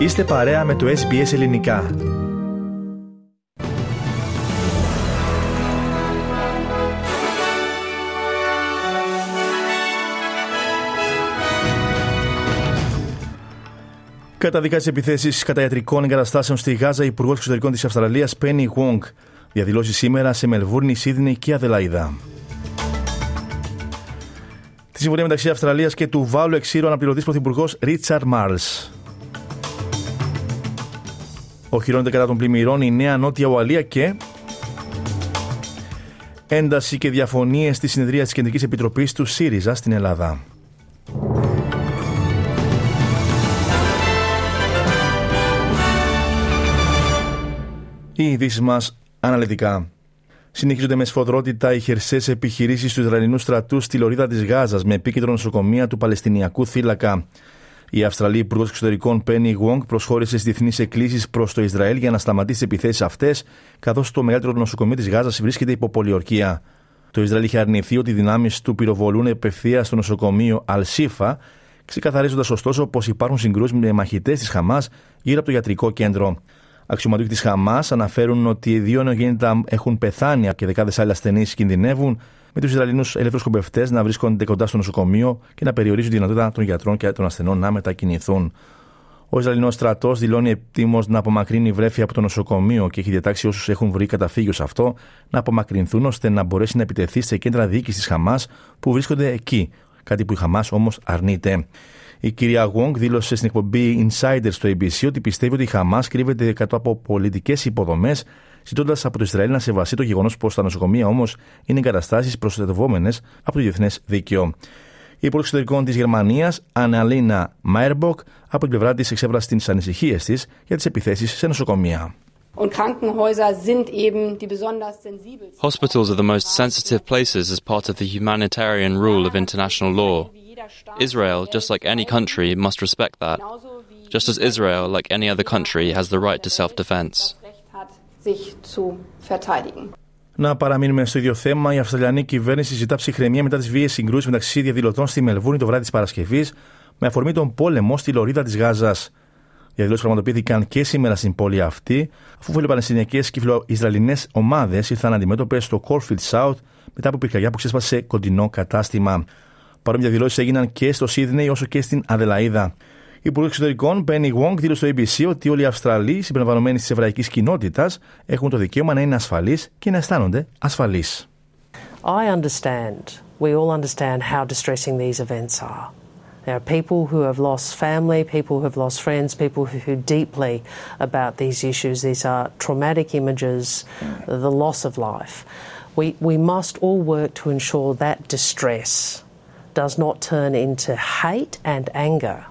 Είστε παρέα με το SBS Ελληνικά. Καταδικάζει επιθέσεις κατά ιατρικών εγκαταστάσεων στη Γάζα, Υπουργός Εξωτερικών της Αυστραλίας Πένι Γουόγκ. Διαδηλώσεις σήμερα σε Μελβούρνη, Σίδνη και Αδελαίδα. Τη συμφωνία μεταξύ Αυστραλίας και του Βάλου εξήρου αναπληρωτής πρωθυπουργός Ρίτσαρντ Μάρλς. Οχυρώνεται κατά των πλημμυρών η Νέα Νότια Ουαλία και. Ένταση και διαφωνίες στη συνεδρία της Κεντρικής Επιτροπής του ΣΥΡΙΖΑ στην Ελλάδα. Οι ειδήσεις μας αναλυτικά. Συνεχίζονται με σφοδρότητα οι χερσαίες επιχειρήσεις του Ισραηλινού στρατού στη λωρίδα της Γάζας με επίκεντρο νοσοκομεία του Παλαιστινιακού θύλακα. Η Αυστραλή Υπουργός Εξωτερικών Πένι Γουόγκ προσχώρησε στις διεθνείς εκκλήσεις προς το Ισραήλ για να σταματήσει τις επιθέσεις αυτές, καθώς το μεγαλύτερο νοσοκομείο της Γάζας βρίσκεται υπό πολιορκία. Το Ισραήλ είχε αρνηθεί ότι οι δυνάμεις του πυροβολούν επευθείας στο νοσοκομείο Αλσίφα, ξεκαθαρίζοντας ωστόσο πως υπάρχουν συγκρούσεις με μαχητές της Χαμάς γύρω από το ιατρικό κέντρο. Αξιωματούχοι της Χαμάς αναφέρουν ότι οι δύο νεογέννητα έχουν πεθάνει και δεκάδες άλλοι ασθενείς κινδυνεύουν, με τους Ισραηλινούς ελεύθερου να βρίσκονται κοντά στο νοσοκομείο και να περιορίζουν τη δυνατότητα των γιατρών και των ασθενών να μετακινηθούν. Ο Ισραηλινός στρατός δηλώνει έτοιμο να απομακρύνει βρέφη από το νοσοκομείο και έχει διατάξει όσους έχουν βρει καταφύγιο σε αυτό να απομακρυνθούν ώστε να μπορέσει να επιτεθεί σε κέντρα διοίκησης τη Χαμάς που βρίσκονται εκεί. Κάτι που η Χαμάς όμως αρνείται. Η κυρία Γουόγκ δήλωσε στην εκπομπή Insider στο ABC ότι πιστεύει ότι η Χαμάς κρύβεται κάτω από πολιτικές υποδομές, ζητώντας από το Ισραήλ να σεβαστεί το γεγονός πως τα νοσοκομεία όμως είναι εγκαταστάσεις προστατευόμενες από το διεθνές δίκαιο. Η Υπουργός Εξωτερικών της Γερμανίας, Αναλένα Μπέρμποκ, από την πλευρά της εξέφρασε τις ανησυχίες της για τις επιθέσεις σε νοσοκομεία. Hospitals are the most sensitive places as part of the humanitarian rule of international law. Israel, just like any country, must respect that. Just as Israel, like any other country, has the right to self defense. Να παραμείνουμε στο ίδιο θέμα. Η Αυστραλιανή κυβέρνηση ζητά ψυχραιμία μετά τις βίαιες συγκρούσεις μεταξύ διαδηλωτών στη Μελβούνη το βράδυ της Παρασκευής, με αφορμή τον πόλεμο στη λωρίδα της Γάζας. Οι διαδηλώσεις πραγματοποιήθηκαν και σήμερα στην πόλη αυτή, αφού φιλοπαλαιστινιακέ και φιλοϊσραηλινέ ομάδες ήρθαν αντιμέτωπες στο Corfield South μετά από πυρκαγιά που ξέσπασε κοντινό κατάστημα. Παρόμοια διαδηλώσει έγιναν και στο Σίδνεϊ όσο και στην Αδελαίδα. Η Υπουργό Εξωτερικών, Penny Wong, δήλωσε στο ABC ότι όλοι οι Αυστραλοί συμπεριλαμβανομένοι τη εβραϊκή κοινότητα έχουν το δικαίωμα να είναι ασφαλεί και να αισθάνονται ασφαλεί. I understand. We all understand how distressing these events are. There are people who have lost family, people who have lost friends, people who deeply about these issues. These are traumatic images, the loss of life. We, we must all work to ensure that distress does not turn into hate and anger.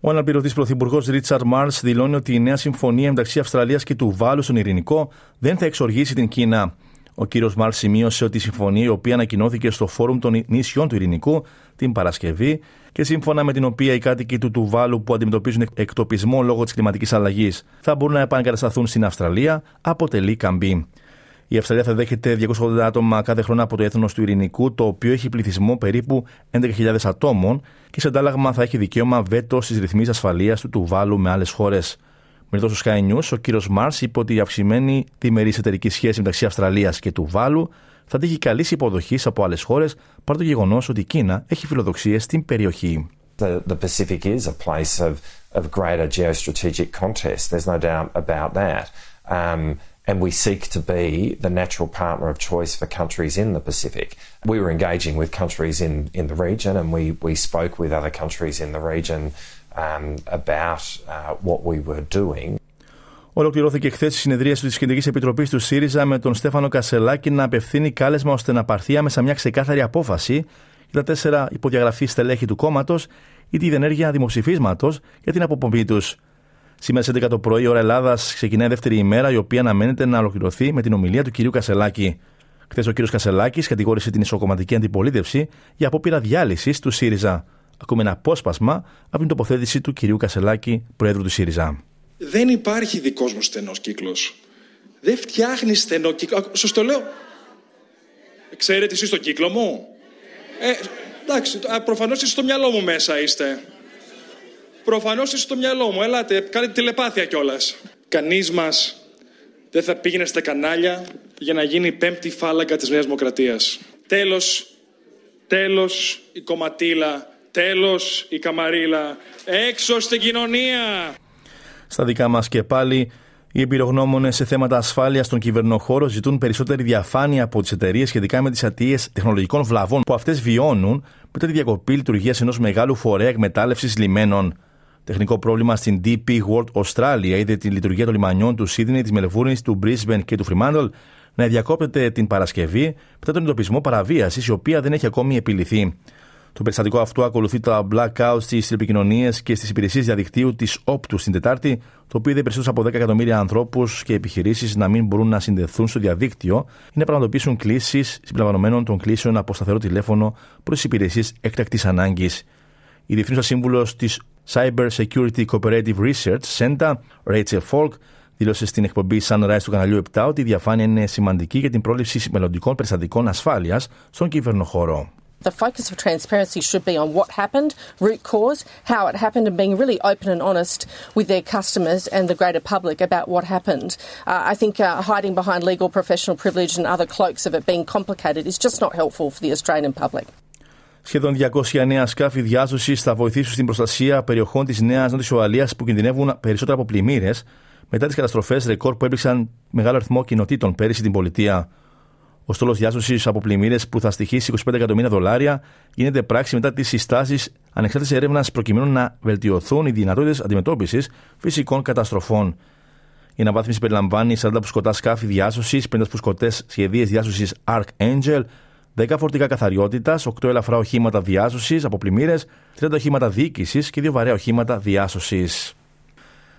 Ο αναπληρωτής πρωθυπουργός Ρίτσαρντ Μάρλ δηλώνει ότι η νέα συμφωνία μεταξύ Αυστραλίας και του Βάλου στον Ειρηνικό δεν θα εξοργήσει την Κίνα. Ο κύριος Μάρλ σημείωσε ότι η συμφωνία, η οποία ανακοινώθηκε στο Φόρουμ των Νησιών του Ειρηνικού την Παρασκευή και σύμφωνα με την οποία οι κάτοικοι του Τουβάλου που αντιμετωπίζουν εκτοπισμό λόγω της κλιματικής αλλαγής θα μπορούν να επανεγκατασταθούν στην Αυστραλία, αποτελεί καμπή. Η Αυστραλία θα δέχεται 280 άτομα κάθε χρόνο από το έθνος του Ειρηνικού, το οποίο έχει πληθυσμό περίπου 11.000 ατόμων και σε αντάλλαγμα θα έχει δικαίωμα βέτο στις ρυθμίσεις ασφαλείας του Τουβάλου με άλλες χώρες. Με στο Sky News, ο κύριος Μάρς είπε ότι η αυξημένη διμερής εταιρική σχέση μεταξύ Αυστραλίας και Τουβάλου θα τύχει καλής υποδοχής από άλλες χώρες παρά το γεγονός ότι η Κίνα έχει φιλοδοξίες στην περιοχή. The, the Pacific is a place of, of greater geostrategic contest. There's no doubt about that. Um, and we seek to be the natural partner of choice for countries in the Pacific. We were engaging with countries in, in the region and we, we spoke with other countries in the region um, about uh, what we were doing. Ολοκληρώθηκε χθες η συνεδρία της Κεντρικής Επιτροπής του ΣΥΡΙΖΑ με τον Στέφανο Κασελάκη να απευθύνει κάλεσμα ώστε να πάρθει άμεσα μια ξεκάθαρη απόφαση για τα τέσσερα υποδιαγραφή στελέχη του κόμματος ή τη διενέργεια δημοψηφίσματος για την αποπομπή τους. Σήμερα στι 11 το πρωί, η ώρα Ελλάδας, ξεκινάει η δεύτερη ημέρα, η οποία αναμένεται να ολοκληρωθεί με την ομιλία του κυρίου Κασελάκη. Χθες ο κύριος Κασελάκης κατηγόρησε την ισοκομματική αντιπολίτευση για απόπειρα διάλυσης του ΣΥΡΙΖΑ. Ακούμε ένα απόσπασμα από την τοποθέτηση του κυρίου Κασελάκη, Προέδρου του ΣΥΡΙΖΑ. Δεν υπάρχει δικός μου στενός κύκλος. Δεν φτιάχνει στενό κύκλο. Σας το λέω. Ξέρετε εσείς τον κύκλο μου; Ε, εντάξει, προφανώς είστε στο μυαλό μου μέσα είστε. Προφανώς είσαι στο μυαλό μου. Ελάτε, κάνετε τηλεπάθεια κιόλας. Κανείς μας δεν θα πήγαινε στα κανάλια για να γίνει η πέμπτη φάλαγγα της Νέας Δημοκρατίας. Τέλος, τέλος η κομματίλα, τέλος η καμαρίλα. Έξω στην κοινωνία. Στα δικά μας και πάλι, οι εμπειρογνώμονες σε θέματα ασφάλειας στον κυβερνοχώρο ζητούν περισσότερη διαφάνεια από τις εταιρείες σχετικά με τις αττίε τεχνολογικών βλαβών που αυτές βιώνουν μετά τη διακοπή λειτουργίας ενός μεγάλου φορέα εκμετάλλευσης λιμένων. Τεχνικό πρόβλημα στην DP World Australia είδε τη λειτουργία των λιμανιών του Σίδνεϊ, της Μελβούρνης, του Brisbane και του Fremantle να διακόπτεται την Παρασκευή μετά τον εντοπισμό παραβίασης, η οποία δεν έχει ακόμη επιληθεί. Το περιστατικό αυτό ακολουθεί τα blackout στις τηλεπικοινωνίε και στις υπηρεσίες διαδικτύου της Optus την Τετάρτη, το οποίο είδε περισσότερους από 10 εκατομμύρια ανθρώπους και επιχειρήσεις να μην μπορούν να συνδεθούν στο διαδίκτυο ή να πραγματοποιήσουν κλήσεις συμπληρωμένων των κλήσεων από σταθερό τηλέφωνο προς τι υπηρεσίες έκτακτης ανάγκης. Η διευθύνουσα σύμβουλος της Cyber Security Cooperative Research Center, Rachel Falk, δήλωσε στην εκπομπή Sunrise του καναλιού 7 ότι η διαφάνεια είναι σημαντική για την πρόληψη μελλοντικών περιστατικών ασφάλεια στον κυβερνοχώρο. The focus of transparency should be on what happened, root cause, how it happened, and being really open and honest with their customers and the greater public about what happened. Uh, I think uh, hiding behind legal professional privilege and other cloaks of it being complicated is just not helpful for the Australian public. Σχεδόν 200 νέα σκάφη διάσωσης θα βοηθήσουν στην προστασία περιοχών της Νέας Νότιας Ουαλίας που κινδυνεύουν περισσότερο από πλημμύρες μετά τις καταστροφές ρεκόρ που έπληξαν μεγάλο αριθμό κοινοτήτων πέρυσι την πολιτεία. Ο στόλος διάσωσης από πλημμύρες που θα στοιχήσει 25 εκατομμύρια δολάρια γίνεται πράξη μετά τις συστάσεις ανεξάρτητης έρευνας προκειμένου να βελτιωθούν οι δυνατότητες αντιμετώπισης φυσικών καταστροφών. Η αναβάθμιση περιλαμβάνει 40 πουσκοτά σκάφη διάσωσης, 50 πουσκοτέ σχεδίες διάσωσης Archangel, 10 φορτικά καθαριότητας, 8 ελαφρά οχήματα διάσωσης από πλημμύρες, 30 οχήματα διοίκησης και 2 βαρέα οχήματα διάσωσης.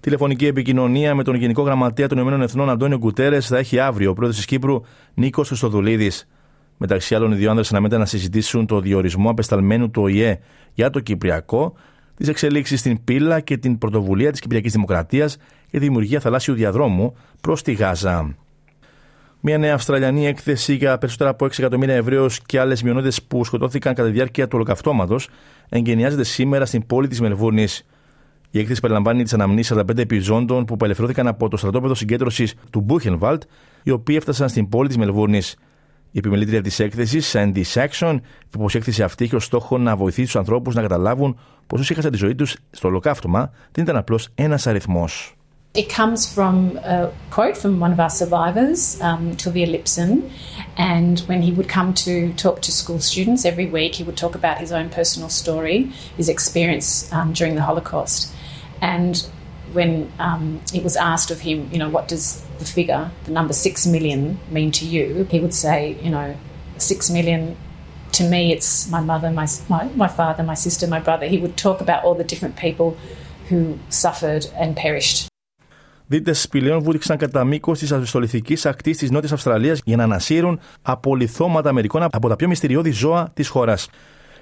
Τηλεφωνική επικοινωνία με τον Γενικό Γραμματέα των Ηνωμένων Εθνών Αντώνιο Γκουτέρε θα έχει αύριο ο πρόεδρος της Κύπρου Νίκος Χρυστοδουλίδη. Μεταξύ άλλων, οι δύο άνδρες αναμένεται να συζητήσουν το διορισμό απεσταλμένου του ΟΗΕ για το Κυπριακό, τις εξελίξεις στην Πύλα και την πρωτοβουλία της Κυπριακής Δημοκρατίας για τη δημιουργία θαλάσσιου διαδρόμου προς τη Γάζα. Μια νέα Αυστραλιανή έκθεση για περισσότερα από 6 εκατομμύρια Εβραίους και άλλες μειονότητες που σκοτώθηκαν κατά τη διάρκεια του ολοκαυτώματος εγκαινιάζεται σήμερα στην πόλη της Μελβούρνης. Η έκθεση περιλαμβάνει τις αναμνήσεις 45 επιζώντων που απελευθερώθηκαν από το στρατόπεδο συγκέντρωσης του Μπούχενβαλτ, οι οποίοι έφτασαν στην πόλη της Μελβούρνης. Η επιμελήτρια της έκθεσης, Sandy Saxon, είπε πω η έκθεση αυτή έχει ως στόχο να βοηθήσει τους ανθρώπους να καταλάβουν πω όσοι είχαν τη ζωή τους στο ολοκαύτωμα δεν ήταν απλώς ένας αριθμός. It comes from a quote from one of our survivors, um, Tulvia Lipson, and when he would come to talk to school students every week, he would talk about his own personal story, his experience um, during the Holocaust. And when um, it was asked of him, you know, what does the figure, the number six million, mean to you? He would say, you know, six million. To me, it's my mother, my, my, my father, my sister, my brother. He would talk about all the different people who suffered and perished Δίτε σπηλαίων βούτυξαν κατά μήκος της αστολιθική ακτής της Νότιας Αυστραλίας για να ανασύρουν απολυθώματα Αμερικών από τα πιο μυστηριώδη ζώα της χώρας.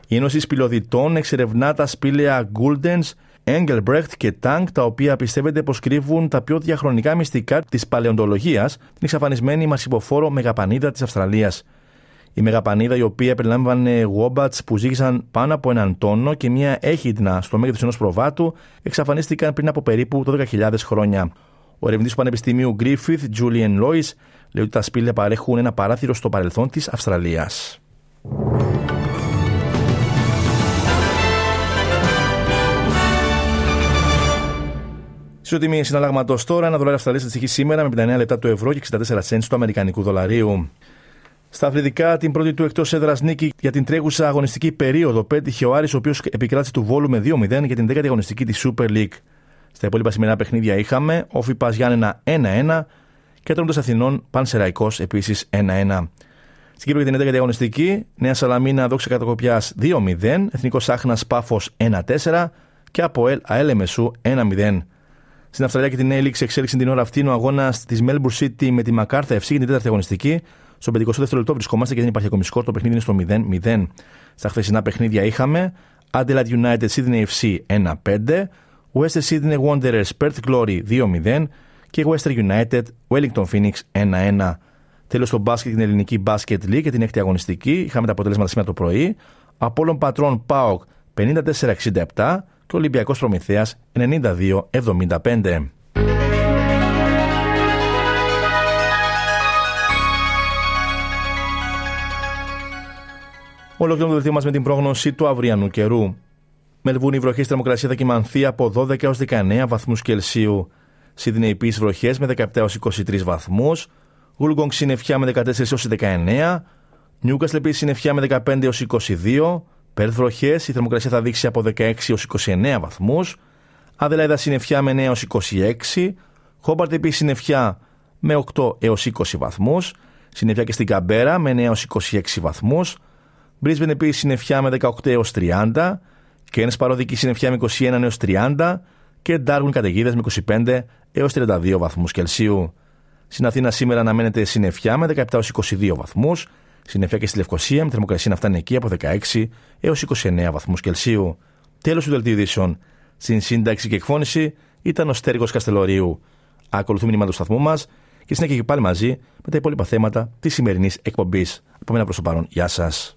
Η Ένωση Σπηλωδητών εξερευνά τα σπήλαια Γκούλντεν, Engelbrecht και Tank, τα οποία πιστεύετε πως κρύβουν τα πιο διαχρονικά μυστικά της παλαιοντολογίας, την εξαφανισμένη μασιποφόρο μεγαπανίδα της Αυστραλίας. Η μεγαπανίδα, η οποία περιλάμβανε wombats που ζήγησαν πάνω από έναν τόνο και μια έχιδνα στο μέγεθος ενός προβάτου, εξαφανίστηκαν πριν από περίπου 12.000 χρόνια. Ο ερευνητής του Πανεπιστημίου Griffith, Julian Lois, λέει ότι τα σπήλαια παρέχουν ένα παράθυρο στο παρελθόν της Αυστραλίας. Ισοτιμή συναλλάγματο τώρα, ένα δολάριο Αυστραλίας στοιχεί σήμερα με 59 λεπτά του ευρώ και 64 cents του Αμερικανικού δολαρίου. Στα αθλητικά, την πρώτη του εκτός έδρας νίκη για την τρέχουσα αγωνιστική περίοδο πέτυχε ο Άρης, ο οποίος επικράτησε του Βόλου με 2-0 για την 10η αγωνιστική της Super League. Στα υπόλοιπα σημερινά παιχνίδια είχαμε ο Φιπα Γιάννενα 1-1 και τον Αθηνών Πανσεραϊκός επίσης 1-1. Στην Κύπρο για την 11η διαγωνιστική, Νέα Σαλαμίνα δόξα κατακοπιάς 2-0, Εθνικός Άχνας Πάφος 1-4 και από ΕΛ Αέλεμεσού 1-0. Στην Αυστραλία και την Έληξη εξέλιξε την ώρα αυτή ο αγώνας της Melbourne City με τη Μακάρθα FC για την 4η αγωνιστική. Στο 52ο λεπτό βρισκόμαστε και δεν υπάρχει ακόμη σκορ. Το παιχνίδι είναι στο 0-0. Στα χθεσινά παιχνίδια είχαμε Adelaide United Sydney FC 1-5, Western Sydney Wanderers Perth Glory 2-0 και Western United Wellington Phoenix 1-1. Τέλος, στο μπάσκετ την ελληνική Basket League και την έκτη αγωνιστική είχαμε τα αποτελέσματα σήμερα το πρωί. Απόλλων Πατρών Πάοκ 54-67, και ο Ολυμπιακός Προμηθέας 92-75. Ολοκληρώνουμε το δελτίο μας με την πρόγνωση του αυριανού καιρού. Μελβούνι, η βροχή στη θερμοκρασίας θα κοιμανθεί από 12 έως 19 βαθμούς Κελσίου. Σίδνεϊ επίσης βροχές με 17 έως 23 βαθμούς. Γούλγκογκ συννεφιά με 14 έως 19. Νιούκασλ επίσης συννεφιά με 15 έως 22. Πέρθ βροχές, η θερμοκρασία θα δείξει από 16 έως 29 βαθμούς. Αδελαίδα συννεφιά με 9 έως 26. Χόμπαρτ επίσης συννεφιά με 8 έως 20 βαθμούς. Συννεφιά και στην Καμπέρα με 9 έως 26 βαθμούς. Μπρίσβεν επίσης συννεφιά με 18 έως 30. Κέρν παροδικής συννεφιά με 21 έως 30. Και Ντάργουν καταιγίδες με 25 έως 32 βαθμούς Κελσίου. Στην Αθήνα σήμερα αναμένεται συννεφιά με 17 έως 22 βαθμούς. Συννεφιά και στη Λευκοσία με θερμοκρασία να φτάνει εκεί από 16 έως 29 βαθμούς Κελσίου. Τέλος του δελτίου ειδήσεων. Στην σύνταξη και εκφώνηση ήταν ο Στέργος Καστελωρίου. Ακολουθούμε μηνύμα του σταθμού μας και συνέχεια και πάλι μαζί με τα υπόλοιπα θέματα της σημερινής εκπομπής. Από μένα προς το παρόν, γεια σας.